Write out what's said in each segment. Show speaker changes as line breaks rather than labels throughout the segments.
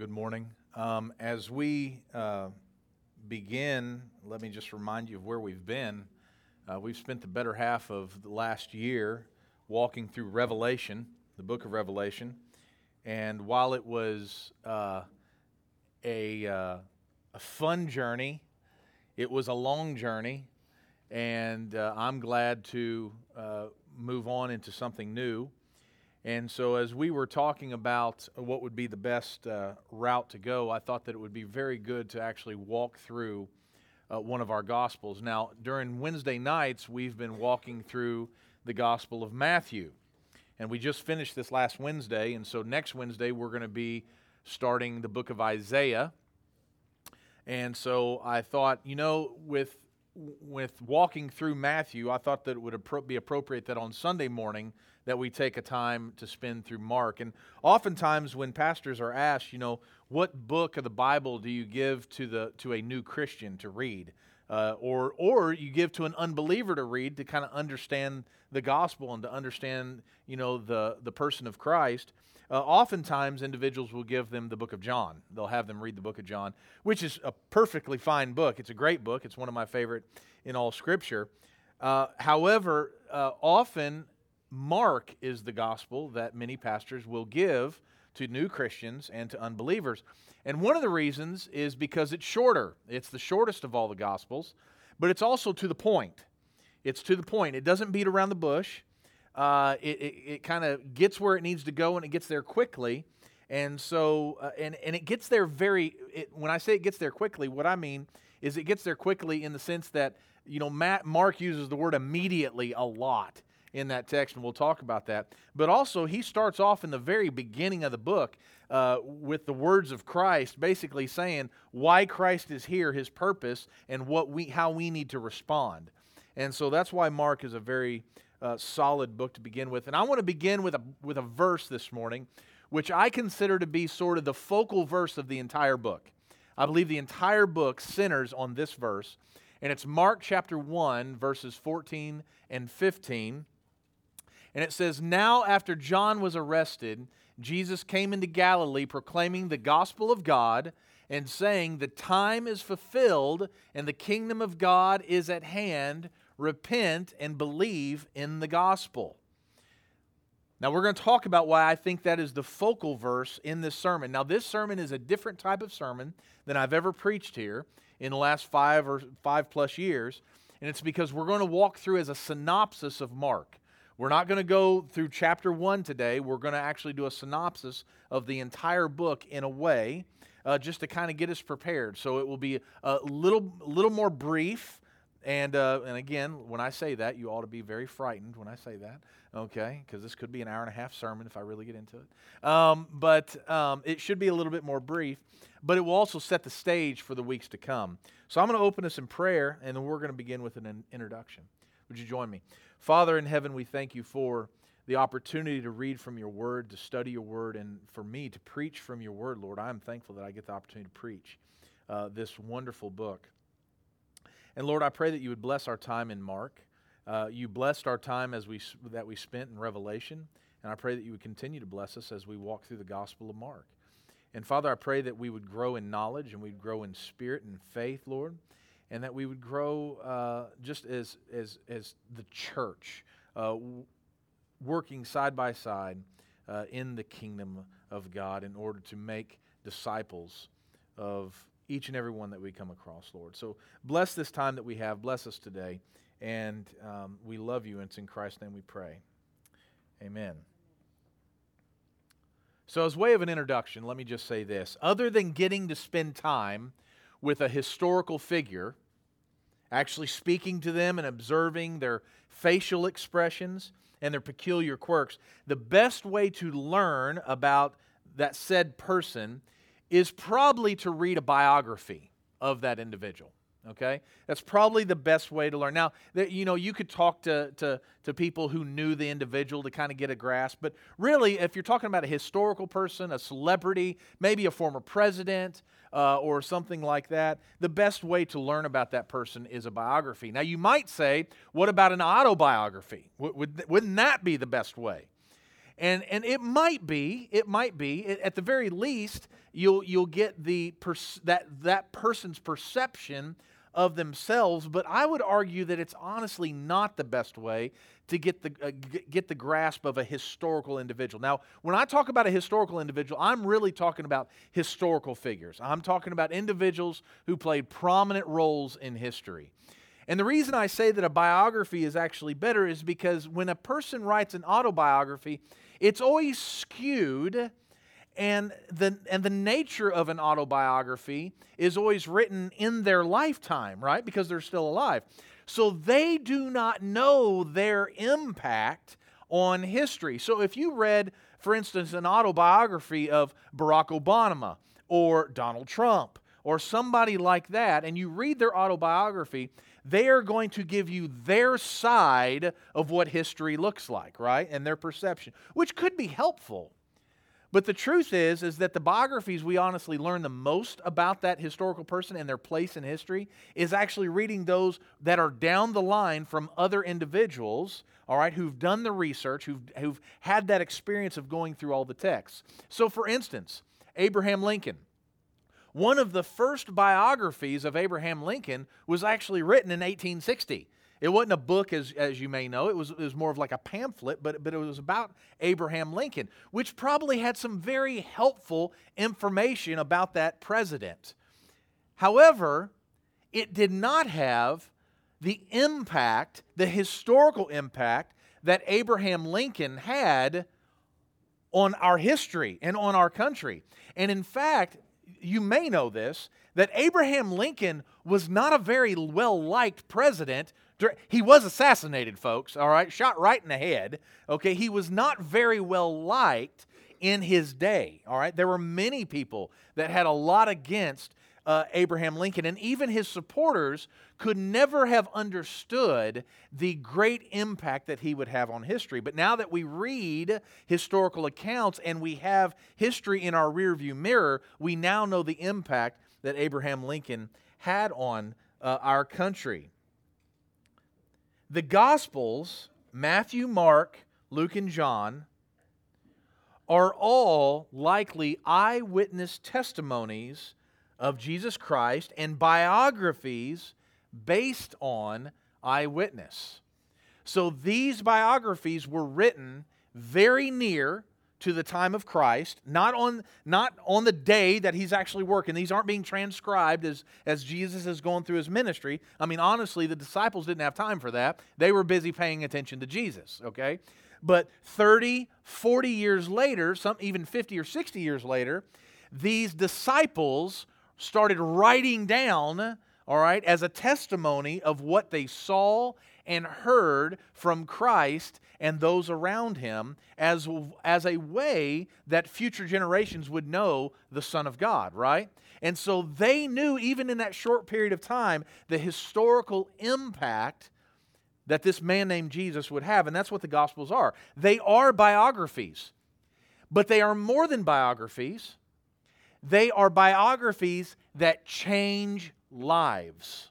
good morning. Um, as we uh, begin, let me just remind you of where we've been. Uh, we've spent the better half of the last year walking through Revelation, the book of Revelation. And while it was uh, a, uh, a fun journey, it was a long journey. And uh, I'm glad to uh, move on into something new. And so, as we were talking about what would be the best uh, route to go, I thought that it would be very good to actually walk through uh, one of our Gospels. Now, during Wednesday nights, we've been walking through the Gospel of Matthew. And we just finished this last Wednesday. And so, next Wednesday, we're going to be starting the book of Isaiah. And so, I thought, you know, with with walking through Matthew, I thought that it would be appropriate that on Sunday morning that we take a time to spend through Mark. And oftentimes when pastors are asked, you know, what book of the Bible do you give to the to a new Christian to read? Uh, or or you give to an unbeliever to read to kind of understand the gospel and to understand you know the the person of Christ. Uh, oftentimes, individuals will give them the book of John. They'll have them read the book of John, which is a perfectly fine book. It's a great book. It's one of my favorite in all Scripture. Uh, however, uh, often Mark is the gospel that many pastors will give to new Christians and to unbelievers. And one of the reasons is because it's shorter. It's the shortest of all the gospels, but it's also to the point. It's to the point. It doesn't beat around the bush. Uh, it it, it kind of gets where it needs to go and it gets there quickly. And so, uh, and, and it gets there very, it, when I say it gets there quickly, what I mean is it gets there quickly in the sense that, you know, Matt, Mark uses the word immediately a lot in that text, and we'll talk about that. But also, he starts off in the very beginning of the book uh, with the words of Christ, basically saying why Christ is here, his purpose, and what we, how we need to respond. And so that's why Mark is a very uh, solid book to begin with. And I want to begin with a, with a verse this morning, which I consider to be sort of the focal verse of the entire book. I believe the entire book centers on this verse, and it's Mark chapter 1, verses 14 and 15. And it says, Now after John was arrested, Jesus came into Galilee proclaiming the gospel of God and saying, The time is fulfilled and the kingdom of God is at hand. Repent and believe in the gospel. Now, we're going to talk about why I think that is the focal verse in this sermon. Now, this sermon is a different type of sermon than I've ever preached here in the last five or five plus years. And it's because we're going to walk through as a synopsis of Mark. We're not going to go through chapter one today. We're going to actually do a synopsis of the entire book in a way, uh, just to kind of get us prepared. So it will be a little, little more brief. And, uh, and again, when I say that, you ought to be very frightened when I say that, okay? Because this could be an hour and a half sermon if I really get into it. Um, but um, it should be a little bit more brief, but it will also set the stage for the weeks to come. So I'm going to open us in prayer, and then we're going to begin with an introduction. Would you join me? Father in heaven, we thank you for the opportunity to read from your word, to study your word, and for me to preach from your word, Lord. I am thankful that I get the opportunity to preach uh, this wonderful book. And Lord, I pray that you would bless our time in Mark. Uh, you blessed our time as we that we spent in Revelation, and I pray that you would continue to bless us as we walk through the Gospel of Mark. And Father, I pray that we would grow in knowledge and we'd grow in spirit and faith, Lord and that we would grow uh, just as, as, as the church, uh, working side by side uh, in the kingdom of God in order to make disciples of each and every one that we come across, Lord. So bless this time that we have. Bless us today. And um, we love you, and it's in Christ's name we pray. Amen. So, as way of an introduction, let me just say this. Other than getting to spend time with a historical figure, actually speaking to them and observing their facial expressions and their peculiar quirks, the best way to learn about that said person is probably to read a biography of that individual okay? That's probably the best way to learn. Now you know you could talk to, to, to people who knew the individual to kind of get a grasp but really if you're talking about a historical person a celebrity maybe a former president uh, or something like that the best way to learn about that person is a biography. Now you might say what about an autobiography? W- would, wouldn't that be the best way and, and it might be, it might be, at the very least, you'll, you'll get the pers- that, that person's perception of themselves, but I would argue that it's honestly not the best way to get the, uh, get the grasp of a historical individual. Now, when I talk about a historical individual, I'm really talking about historical figures. I'm talking about individuals who played prominent roles in history. And the reason I say that a biography is actually better is because when a person writes an autobiography, it's always skewed and the, and the nature of an autobiography is always written in their lifetime, right? Because they're still alive. So they do not know their impact on history. So if you read, for instance, an autobiography of Barack Obama or Donald Trump or somebody like that, and you read their autobiography, they are going to give you their side of what history looks like, right? And their perception, which could be helpful. But the truth is, is that the biographies we honestly learn the most about that historical person and their place in history is actually reading those that are down the line from other individuals, all right, who've done the research, who've, who've had that experience of going through all the texts. So, for instance, Abraham Lincoln. One of the first biographies of Abraham Lincoln was actually written in 1860. It wasn't a book, as, as you may know. It was, it was more of like a pamphlet, but, but it was about Abraham Lincoln, which probably had some very helpful information about that president. However, it did not have the impact, the historical impact that Abraham Lincoln had on our history and on our country. And in fact, you may know this that Abraham Lincoln was not a very well liked president he was assassinated, folks, all right, shot right in the head. Okay, he was not very well liked in his day, all right. There were many people that had a lot against uh, Abraham Lincoln, and even his supporters could never have understood the great impact that he would have on history. But now that we read historical accounts and we have history in our rearview mirror, we now know the impact that Abraham Lincoln had on uh, our country. The Gospels, Matthew, Mark, Luke, and John, are all likely eyewitness testimonies of Jesus Christ and biographies based on eyewitness. So these biographies were written very near to the time of Christ, not on, not on the day that he's actually working. These aren't being transcribed as, as Jesus is going through his ministry. I mean, honestly, the disciples didn't have time for that. They were busy paying attention to Jesus, okay? But 30, 40 years later, some even 50 or 60 years later, these disciples started writing down, all right, as a testimony of what they saw and heard from Christ and those around him as, as a way that future generations would know the Son of God, right? And so they knew, even in that short period of time, the historical impact that this man named Jesus would have. And that's what the Gospels are. They are biographies, but they are more than biographies. They are biographies that change lives.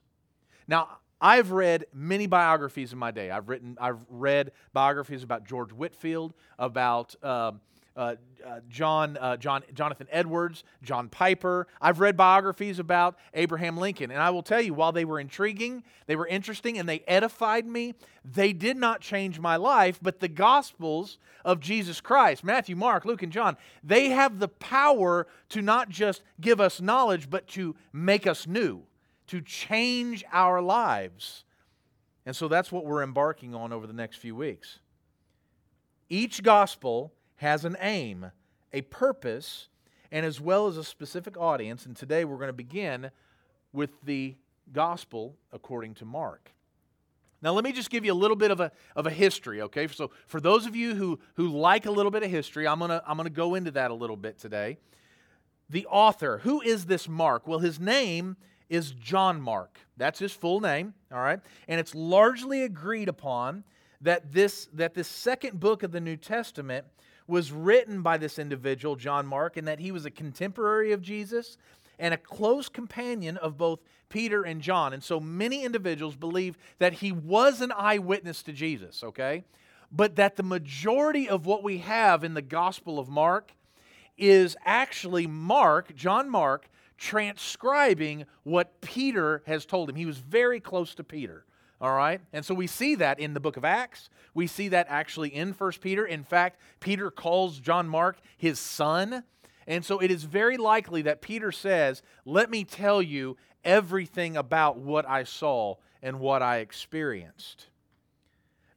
Now, I've read many biographies in my day. I've written, I've read biographies about George Whitefield, about um, uh, uh, John, uh, John, Jonathan Edwards, John Piper. I've read biographies about Abraham Lincoln, and I will tell you, while they were intriguing, they were interesting, and they edified me. They did not change my life, but the Gospels of Jesus Christ, Matthew, Mark, Luke, and John, they have the power to not just give us knowledge, but to make us new to change our lives. And so that's what we're embarking on over the next few weeks. Each gospel has an aim, a purpose, and as well as a specific audience. And today we're going to begin with the gospel according to Mark. Now, let me just give you a little bit of a, of a history, okay? So, for those of you who, who like a little bit of history, I'm going to I'm going to go into that a little bit today. The author, who is this Mark? Well, his name is John Mark. That's his full name, all right? And it's largely agreed upon that this, that this second book of the New Testament was written by this individual, John Mark, and that he was a contemporary of Jesus and a close companion of both Peter and John. And so many individuals believe that he was an eyewitness to Jesus, okay? But that the majority of what we have in the Gospel of Mark is actually Mark, John Mark, transcribing what Peter has told him. He was very close to Peter. All right? And so we see that in the book of Acts. We see that actually in First Peter. In fact, Peter calls John Mark his son. And so it is very likely that Peter says, Let me tell you everything about what I saw and what I experienced.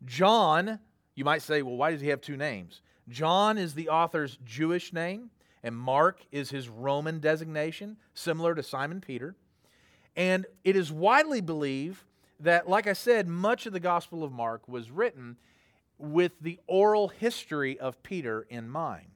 John, you might say, well, why does he have two names? John is the author's Jewish name, and Mark is his Roman designation, similar to Simon Peter. And it is widely believed that, like I said, much of the Gospel of Mark was written with the oral history of Peter in mind.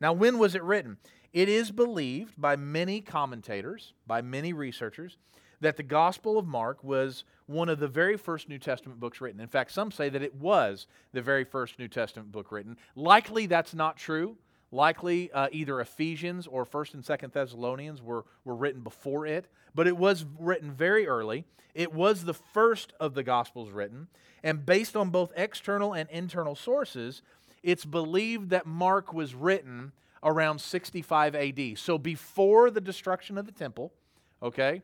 Now, when was it written? It is believed by many commentators, by many researchers, that the Gospel of Mark was one of the very first New Testament books written. In fact, some say that it was the very first New Testament book written. Likely that's not true. Likely uh, either Ephesians or 1st and 2nd Thessalonians were, were written before it, but it was written very early. It was the first of the Gospels written, and based on both external and internal sources, it's believed that Mark was written around 65 AD. So before the destruction of the temple, okay?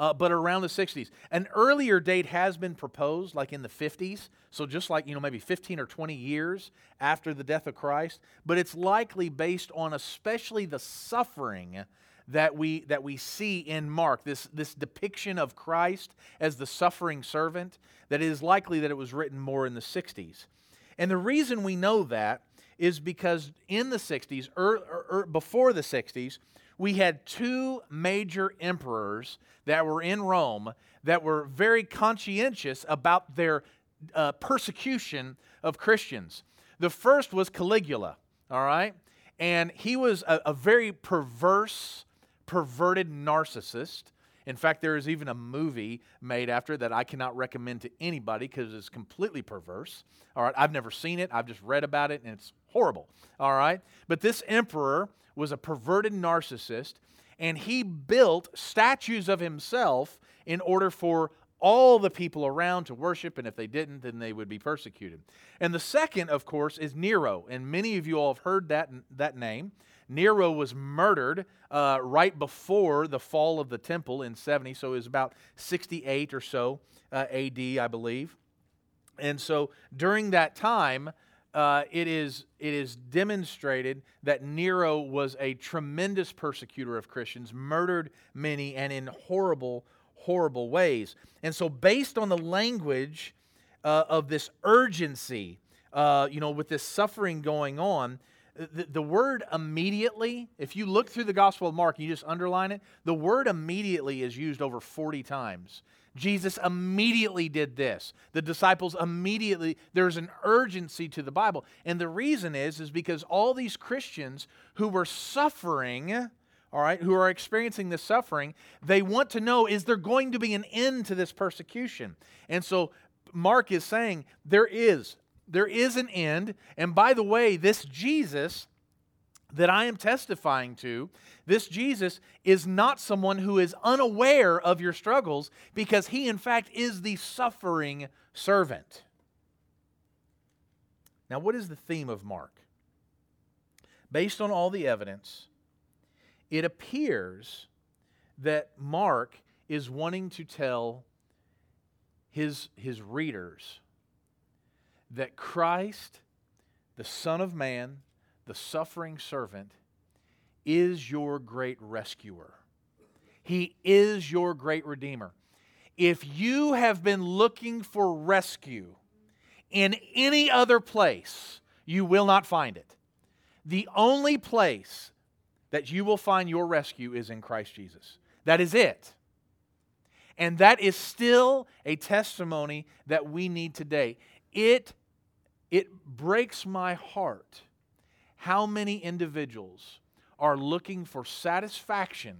Uh, but around the 60s. An earlier date has been proposed, like in the 50s, so just like, you know, maybe 15 or 20 years after the death of Christ, but it's likely based on especially the suffering that we, that we see in Mark, this, this depiction of Christ as the suffering servant, that it is likely that it was written more in the 60s. And the reason we know that is because in the 60s, or, or, or before the 60s, we had two major emperors that were in Rome that were very conscientious about their uh, persecution of Christians. The first was Caligula, all right? And he was a, a very perverse, perverted narcissist. In fact, there is even a movie made after that I cannot recommend to anybody because it's completely perverse. All right, I've never seen it, I've just read about it, and it's horrible. All right, but this emperor was a perverted narcissist, and he built statues of himself in order for all the people around to worship, and if they didn't, then they would be persecuted. And the second, of course, is Nero, and many of you all have heard that, that name. Nero was murdered uh, right before the fall of the temple in 70, so it was about 68 or so uh, AD, I believe. And so during that time, uh, it, is, it is demonstrated that Nero was a tremendous persecutor of Christians, murdered many, and in horrible, horrible ways. And so, based on the language uh, of this urgency, uh, you know, with this suffering going on, the, the, word immediately, if you look through the Gospel of Mark you just underline it, the word immediately is used over 40 times. Jesus immediately did this. The disciples immediately, there's an urgency to the Bible. And the reason is, is because all these Christians who were suffering, all right, who are experiencing this suffering, they want to know is there going to be an end to this persecution? And so Mark is saying there is. There is an end. And by the way, this Jesus that I am testifying to, this Jesus is not someone who is unaware of your struggles because he, in fact, is the suffering servant. Now, what is the theme of Mark? Based on all the evidence, it appears that Mark is wanting to tell his, his readers that Christ, the Son of Man, the suffering servant, is your great rescuer. He is your great redeemer. If you have been looking for rescue in any other place, you will not find it. The only place that you will find your rescue is in Christ Jesus. That is it. And that is still a testimony that we need today. It, it breaks my heart how many individuals are looking for satisfaction,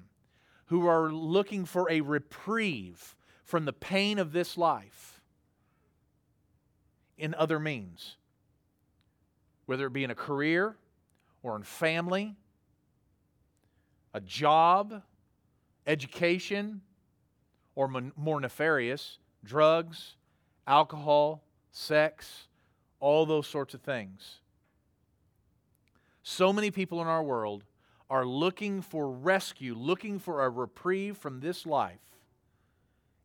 who are looking for a reprieve from the pain of this life in other means, whether it be in a career or in family, a job, education, or more nefarious, drugs, alcohol, sex, all those sorts of things. So many people in our world are looking for rescue, looking for a reprieve from this life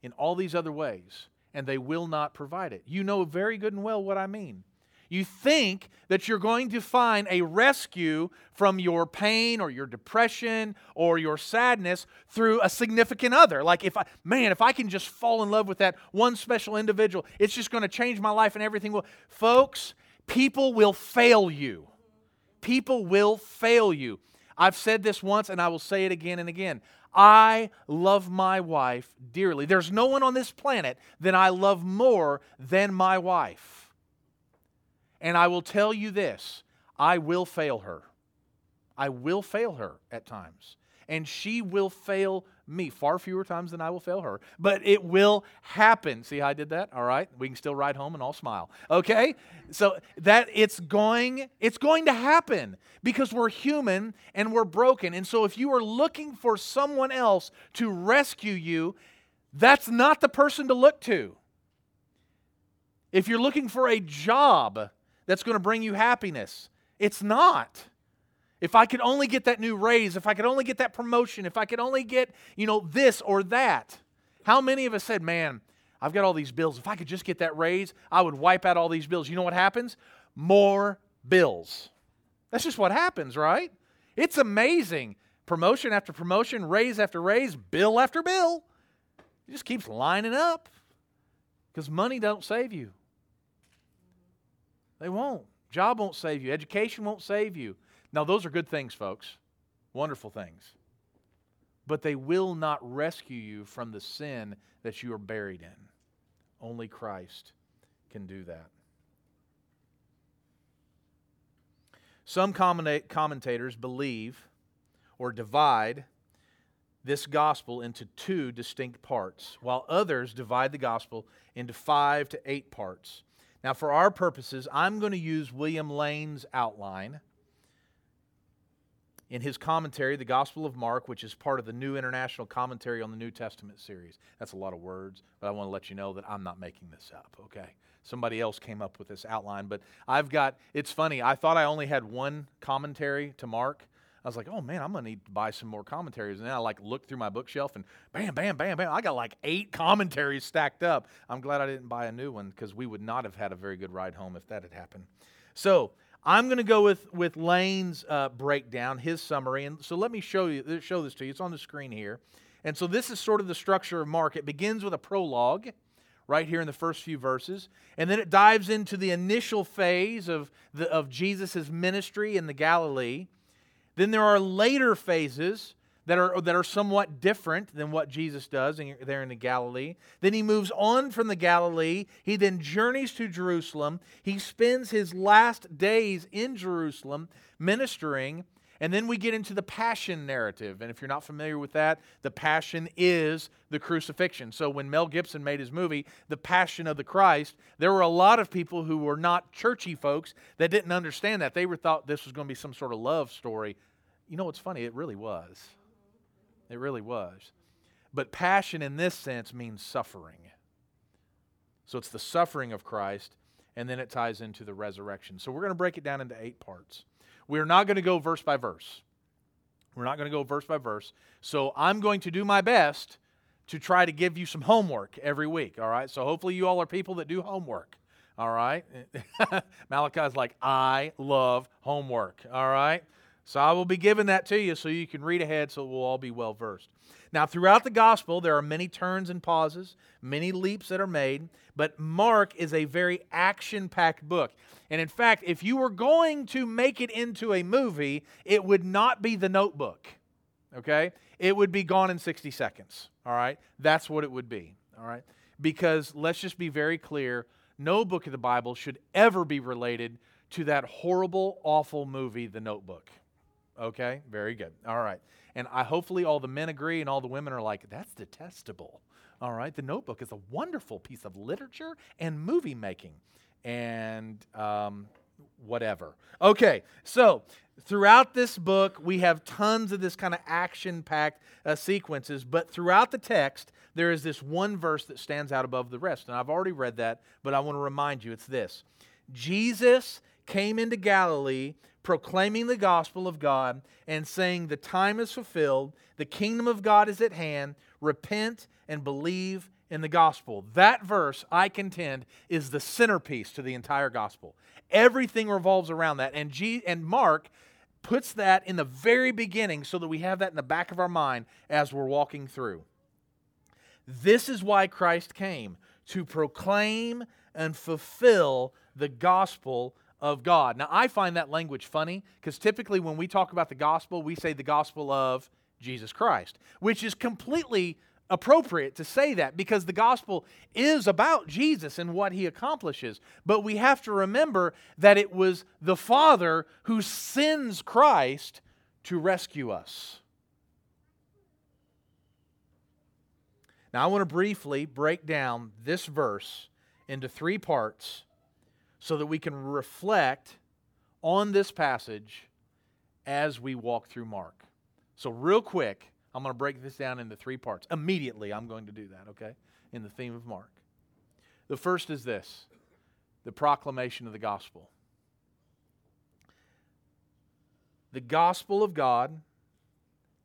in all these other ways, and they will not provide it. You know very good and well what I mean. You think that you're going to find a rescue from your pain or your depression or your sadness through a significant other. Like, if I, man, if I can just fall in love with that one special individual, it's just going to change my life and everything will. Folks, people will fail you. People will fail you. I've said this once and I will say it again and again. I love my wife dearly. There's no one on this planet that I love more than my wife. And I will tell you this I will fail her. I will fail her at times. And she will fail me far fewer times than I will fail her. But it will happen. See how I did that? All right. We can still ride home and all smile. Okay? So that it's going it's going to happen because we're human and we're broken. And so if you are looking for someone else to rescue you, that's not the person to look to. If you're looking for a job, that's going to bring you happiness. It's not. If I could only get that new raise, if I could only get that promotion, if I could only get, you know, this or that. How many of us said, man, I've got all these bills. If I could just get that raise, I would wipe out all these bills. You know what happens? More bills. That's just what happens, right? It's amazing. Promotion after promotion, raise after raise, bill after bill. It just keeps lining up because money don't save you. They won't. Job won't save you. Education won't save you. Now, those are good things, folks. Wonderful things. But they will not rescue you from the sin that you are buried in. Only Christ can do that. Some commentators believe or divide this gospel into two distinct parts, while others divide the gospel into five to eight parts. Now, for our purposes, I'm going to use William Lane's outline in his commentary, The Gospel of Mark, which is part of the New International Commentary on the New Testament series. That's a lot of words, but I want to let you know that I'm not making this up, okay? Somebody else came up with this outline, but I've got, it's funny, I thought I only had one commentary to Mark, I was like, oh man, I'm gonna need to buy some more commentaries. And then I like looked through my bookshelf and bam, bam, bam, bam. I got like eight commentaries stacked up. I'm glad I didn't buy a new one because we would not have had a very good ride home if that had happened. So I'm going to go with with Lane's uh, breakdown, his summary, and so let me show you show this to you. It's on the screen here, and so this is sort of the structure of Mark. It begins with a prologue, right here in the first few verses, and then it dives into the initial phase of of Jesus' ministry in the Galilee, then there are later phases that are, that are somewhat different than what Jesus does in, there in the Galilee. Then he moves on from the Galilee. He then journeys to Jerusalem. He spends his last days in Jerusalem ministering. And then we get into the passion narrative. And if you're not familiar with that, the passion is the crucifixion. So when Mel Gibson made his movie, The Passion of the Christ, there were a lot of people who were not churchy folks that didn't understand that. They were thought this was going to be some sort of love story. You know what's funny? It really was. It really was. But passion in this sense means suffering. So it's the suffering of Christ, and then it ties into the resurrection. So we're going to break it down into eight parts. We're not going to go verse by verse. We're not going to go verse by verse. So I'm going to do my best to try to give you some homework every week, all right? So hopefully you all are people that do homework, all right? Malachi's like, I love homework, all right? So I will be giving that to you so you can read ahead so we'll all be well versed. Now, throughout the gospel, there are many turns and pauses, many leaps that are made, but Mark is a very action packed book. And in fact, if you were going to make it into a movie, it would not be the notebook, okay? It would be gone in 60 seconds, all right? That's what it would be, all right? Because let's just be very clear no book of the Bible should ever be related to that horrible, awful movie, The Notebook. Okay, very good. All right. And I hopefully all the men agree and all the women are like, that's detestable. All right. The notebook is a wonderful piece of literature and movie making and um, whatever. Okay. So throughout this book, we have tons of this kind of action packed uh, sequences, but throughout the text, there is this one verse that stands out above the rest. And I've already read that, but I want to remind you it's this Jesus came into Galilee proclaiming the gospel of God and saying, The time is fulfilled, the kingdom of God is at hand, repent and believe in the gospel. That verse, I contend, is the centerpiece to the entire gospel. Everything revolves around that. And, G- and Mark puts that in the very beginning so that we have that in the back of our mind as we're walking through. This is why Christ came to proclaim and fulfill the gospel of God. Now, I find that language funny because typically when we talk about the gospel, we say the gospel of Jesus Christ, which is completely appropriate to say that because the gospel is about Jesus and what he accomplishes. But we have to remember that it was the Father who sends Christ to rescue us. Now, I want to briefly break down this verse into three parts so that we can reflect on this passage as we walk through Mark. So, real quick, I'm going to break this down into three parts. Immediately, I'm going to do that, okay? In the theme of Mark. The first is this the proclamation of the gospel. The gospel of God,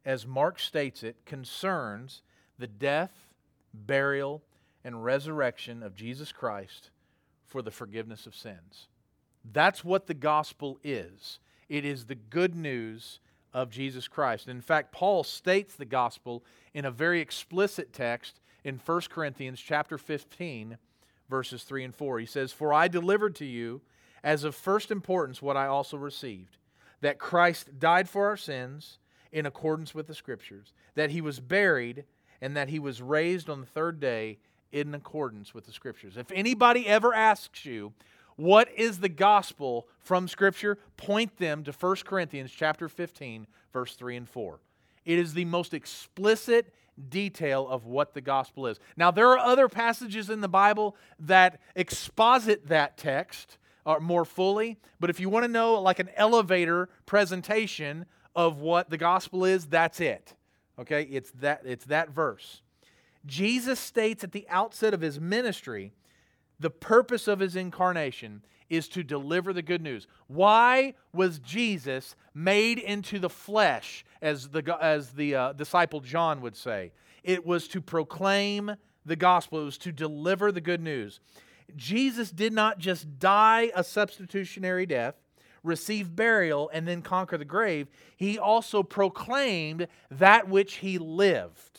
as Mark states it, concerns the death, burial, and resurrection of Jesus Christ for the forgiveness of sins. That's what the gospel is. It is the good news of Jesus Christ. In fact, Paul states the gospel in a very explicit text in 1 Corinthians chapter 15 verses 3 and 4. He says, "For I delivered to you as of first importance what I also received, that Christ died for our sins in accordance with the scriptures, that he was buried and that he was raised on the third day in accordance with the scriptures." If anybody ever asks you, what is the gospel from Scripture? Point them to 1 Corinthians chapter 15, verse 3 and 4. It is the most explicit detail of what the gospel is. Now, there are other passages in the Bible that exposit that text uh, more fully, but if you want to know like an elevator presentation of what the gospel is, that's it. Okay? It's that it's that verse. Jesus states at the outset of his ministry the purpose of his incarnation is to deliver the good news. Why was Jesus made into the flesh, as the, as the uh, disciple John would say? It was to proclaim the gospel, it was to deliver the good news. Jesus did not just die a substitutionary death, receive burial, and then conquer the grave, he also proclaimed that which he lived.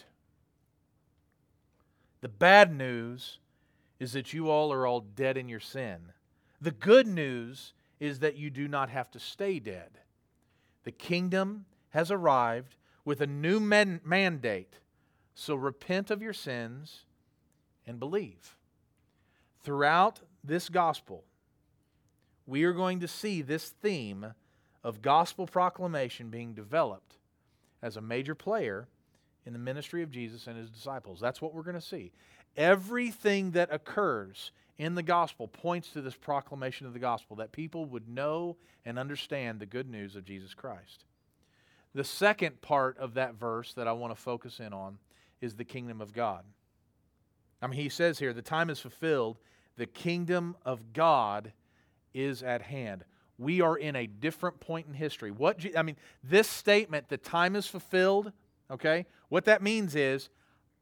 The bad news is that you all are all dead in your sin. The good news is that you do not have to stay dead. The kingdom has arrived with a new man- mandate. So repent of your sins and believe. Throughout this gospel, we are going to see this theme of gospel proclamation being developed as a major player in the ministry of Jesus and his disciples. That's what we're going to see. Everything that occurs in the gospel points to this proclamation of the gospel that people would know and understand the good news of Jesus Christ. The second part of that verse that I want to focus in on is the kingdom of God. I mean, he says here, the time is fulfilled, the kingdom of God is at hand. We are in a different point in history. What I mean, this statement, the time is fulfilled, okay? What that means is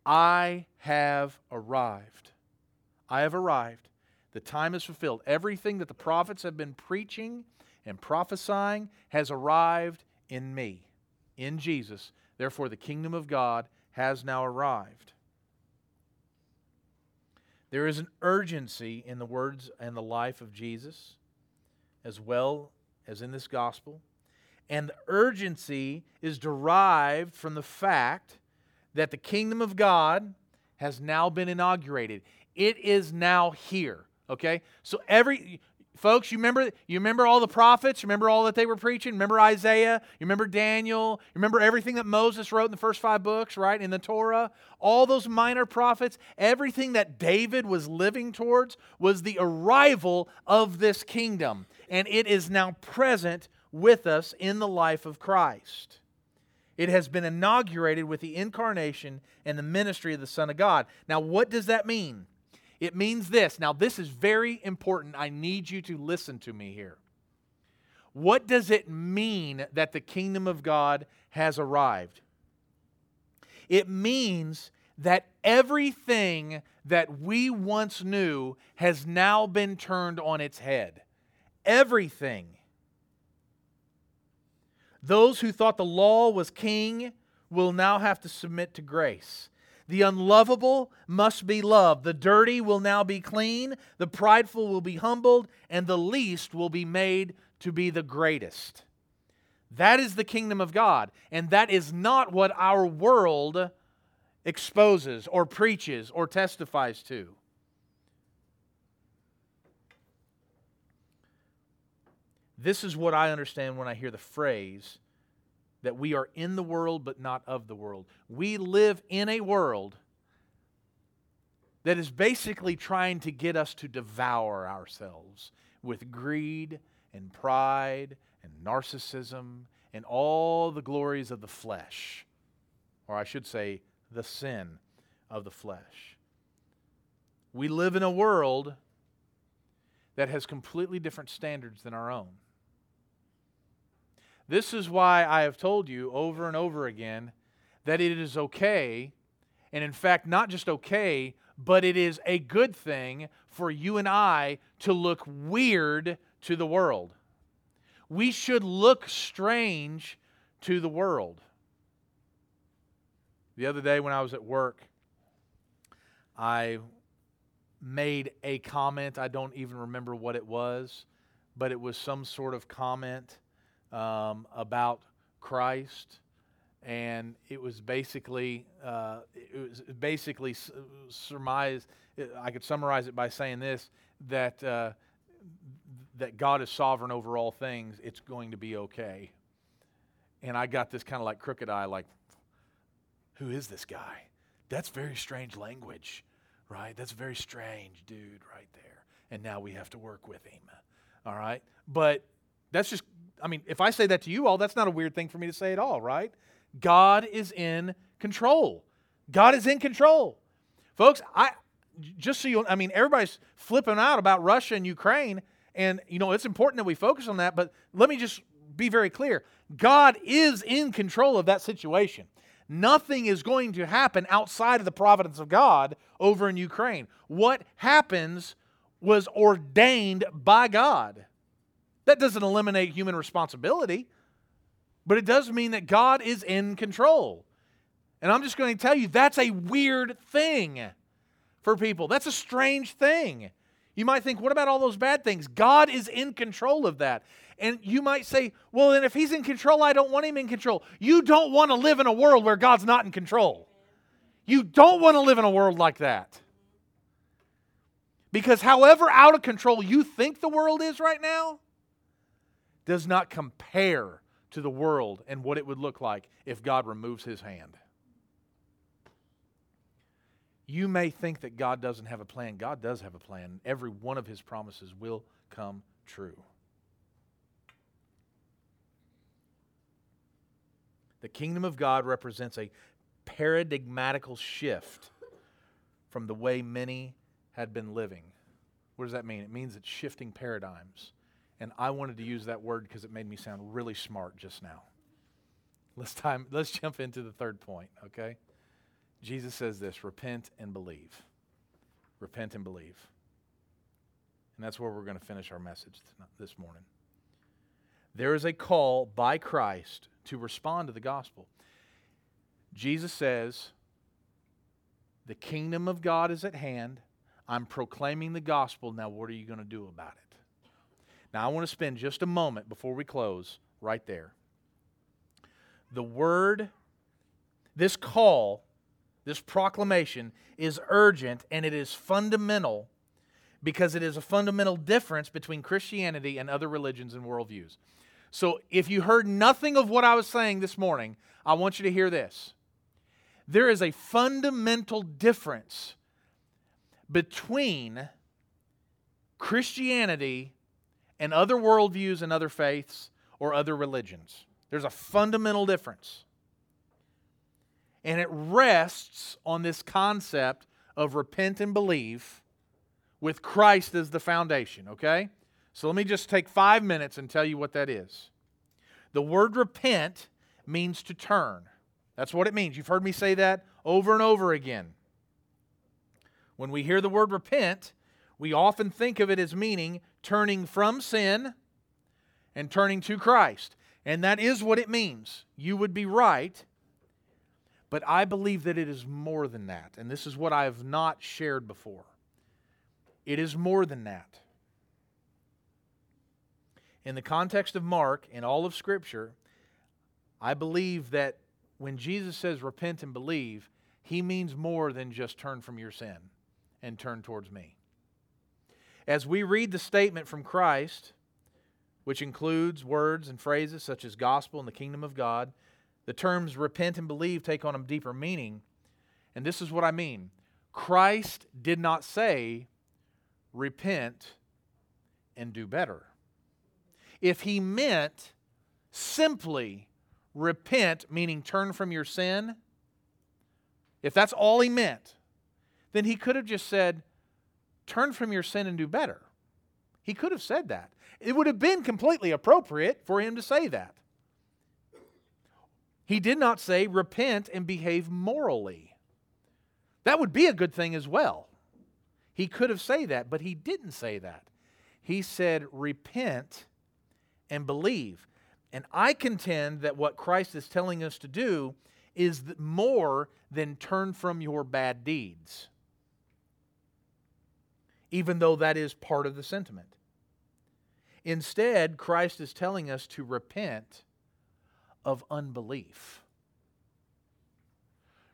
I have arrived. I have arrived. The time is fulfilled. Everything that the prophets have been preaching and prophesying has arrived in me, in Jesus. Therefore, the kingdom of God has now arrived. There is an urgency in the words and the life of Jesus, as well as in this gospel. And the urgency is derived from the fact that the kingdom of God has now been inaugurated. It is now here. Okay? So every folks, you remember you remember all the prophets, remember all that they were preaching, remember Isaiah, you remember Daniel, you remember everything that Moses wrote in the first 5 books, right? In the Torah, all those minor prophets, everything that David was living towards was the arrival of this kingdom, and it is now present with us in the life of Christ. It has been inaugurated with the incarnation and the ministry of the Son of God. Now, what does that mean? It means this. Now, this is very important. I need you to listen to me here. What does it mean that the kingdom of God has arrived? It means that everything that we once knew has now been turned on its head. Everything. Those who thought the law was king will now have to submit to grace. The unlovable must be loved. The dirty will now be clean. The prideful will be humbled. And the least will be made to be the greatest. That is the kingdom of God. And that is not what our world exposes or preaches or testifies to. This is what I understand when I hear the phrase that we are in the world but not of the world. We live in a world that is basically trying to get us to devour ourselves with greed and pride and narcissism and all the glories of the flesh. Or I should say, the sin of the flesh. We live in a world that has completely different standards than our own. This is why I have told you over and over again that it is okay, and in fact, not just okay, but it is a good thing for you and I to look weird to the world. We should look strange to the world. The other day when I was at work, I made a comment. I don't even remember what it was, but it was some sort of comment um, about Christ. And it was basically, uh, it was basically surmised. I could summarize it by saying this: that uh, that God is sovereign over all things. It's going to be okay. And I got this kind of like crooked eye, like, who is this guy? That's very strange language, right? That's very strange, dude, right there. And now we have to work with him, all right? But that's just, I mean, if I say that to you all, that's not a weird thing for me to say at all, right? God is in control. God is in control. Folks, I just so you I mean everybody's flipping out about Russia and Ukraine and you know it's important that we focus on that, but let me just be very clear. God is in control of that situation. Nothing is going to happen outside of the providence of God over in Ukraine. What happens was ordained by God. That doesn't eliminate human responsibility, but it does mean that God is in control. And I'm just going to tell you that's a weird thing for people. That's a strange thing. You might think, what about all those bad things? God is in control of that. And you might say, well, then if he's in control, I don't want him in control. You don't want to live in a world where God's not in control. You don't want to live in a world like that. Because however out of control you think the world is right now, does not compare to the world and what it would look like if God removes his hand. You may think that God doesn't have a plan. God does have a plan. Every one of his promises will come true. The kingdom of God represents a paradigmatical shift from the way many had been living. What does that mean? It means it's shifting paradigms. And I wanted to use that word because it made me sound really smart just now. Let's time let's jump into the third point, okay? Jesus says this, repent and believe. Repent and believe. And that's where we're going to finish our message this morning. There is a call by Christ to respond to the gospel. Jesus says, The kingdom of God is at hand. I'm proclaiming the gospel. Now, what are you going to do about it? Now, I want to spend just a moment before we close right there. The word, this call, this proclamation is urgent and it is fundamental because it is a fundamental difference between Christianity and other religions and worldviews. So if you heard nothing of what I was saying this morning, I want you to hear this. There is a fundamental difference between Christianity and other worldviews and other faiths or other religions. There's a fundamental difference. And it rests on this concept of repent and believe with Christ as the foundation, okay? So let me just take five minutes and tell you what that is. The word repent means to turn. That's what it means. You've heard me say that over and over again. When we hear the word repent, we often think of it as meaning turning from sin and turning to Christ. And that is what it means. You would be right. But I believe that it is more than that. And this is what I have not shared before. It is more than that. In the context of Mark and all of Scripture, I believe that when Jesus says repent and believe, he means more than just turn from your sin and turn towards me. As we read the statement from Christ, which includes words and phrases such as gospel and the kingdom of God, the terms repent and believe take on a deeper meaning. And this is what I mean Christ did not say, repent and do better. If he meant simply repent, meaning turn from your sin, if that's all he meant, then he could have just said, turn from your sin and do better. He could have said that. It would have been completely appropriate for him to say that. He did not say, repent and behave morally. That would be a good thing as well. He could have said that, but he didn't say that. He said, repent and believe. And I contend that what Christ is telling us to do is more than turn from your bad deeds, even though that is part of the sentiment. Instead, Christ is telling us to repent of unbelief.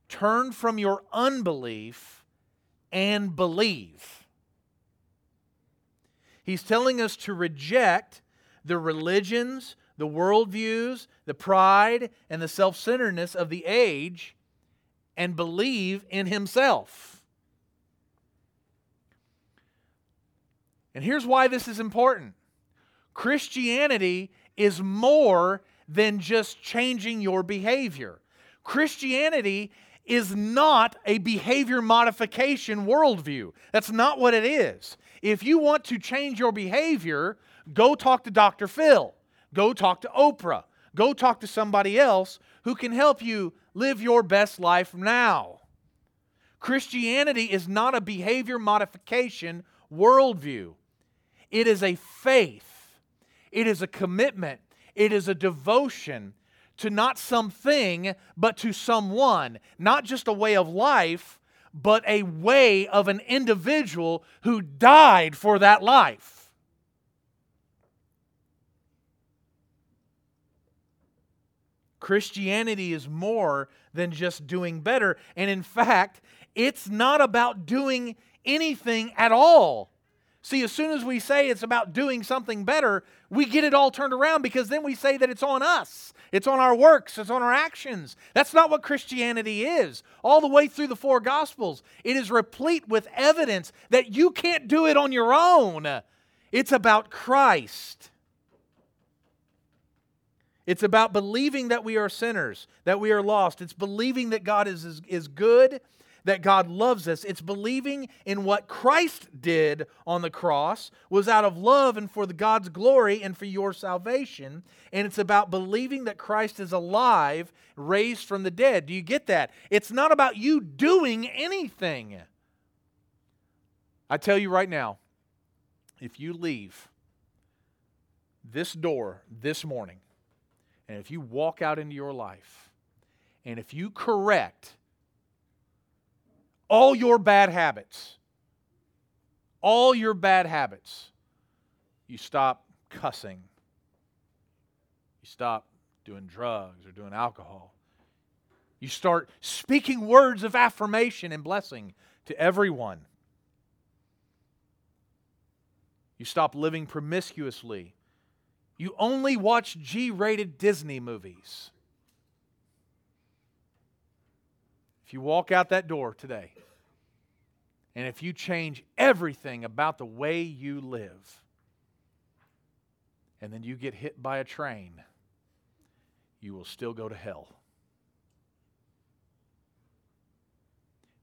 Turn from your unbelief and believe. He's telling us to reject the religions, the worldviews, the pride, and the self centeredness of the age and believe in Himself. And here's why this is important Christianity is more than just changing your behavior. Christianity is not a behavior modification worldview. That's not what it is. If you want to change your behavior, go talk to Dr. Phil. Go talk to Oprah. Go talk to somebody else who can help you live your best life now. Christianity is not a behavior modification worldview, it is a faith, it is a commitment, it is a devotion to not something, but to someone, not just a way of life, but a way of an individual who died for that life. Christianity is more than just doing better. And in fact, it's not about doing anything at all. See, as soon as we say it's about doing something better, we get it all turned around because then we say that it's on us. It's on our works, it's on our actions. That's not what Christianity is. All the way through the four Gospels, it is replete with evidence that you can't do it on your own. It's about Christ. It's about believing that we are sinners, that we are lost. It's believing that God is, is, is, good, that God loves us. It's believing in what Christ did on the cross was out of love and for the God's glory and for your salvation. And it's about believing that Christ is alive, raised from the dead. Do you get that? It's not about you doing anything. I tell you right now, if you leave this door this morning and if you walk out into your life, and if you correct all your bad habits, all your bad habits, you stop cussing, you stop doing drugs or doing alcohol, you start speaking words of affirmation and blessing to everyone. You stop living promiscuously. You only watch G rated Disney movies. you walk out that door today, and if you change everything about the way you live, and then you get hit by a train, you will still go to hell.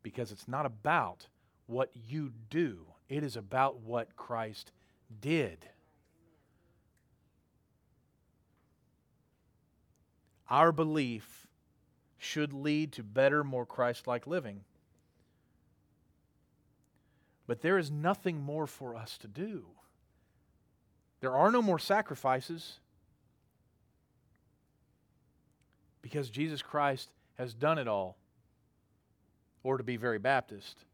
Because it's not about what you do, it is about what Christ did. Our belief should lead to better, more Christ like living. But there is nothing more for us to do. There are no more sacrifices because Jesus Christ has done it all. Or to be very Baptist,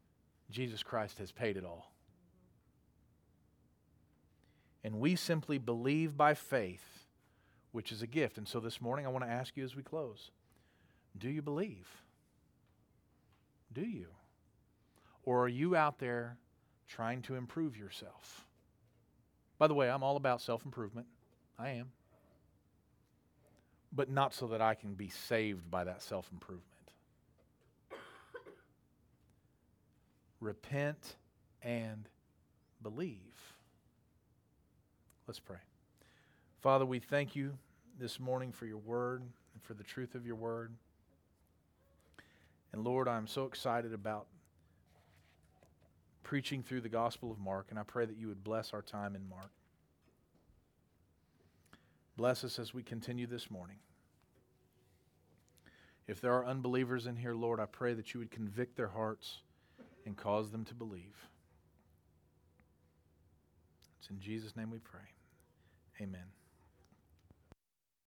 Jesus Christ has paid it all. And we simply believe by faith, which is a gift. And so this morning I want to ask you as we close do you believe? Do you? Or are you out there trying to improve yourself? By the way, I'm all about self improvement. I am. But not so that I can be saved by that self improvement. Repent and believe. Let's pray. Father, we thank you this morning for your word and for the truth of your word. And Lord, I'm so excited about preaching through the Gospel of Mark, and I pray that you would bless our time in Mark. Bless us as we continue this morning. If there are unbelievers in here, Lord, I pray that you would convict their hearts and cause them to believe. It's in Jesus' name we pray. Amen.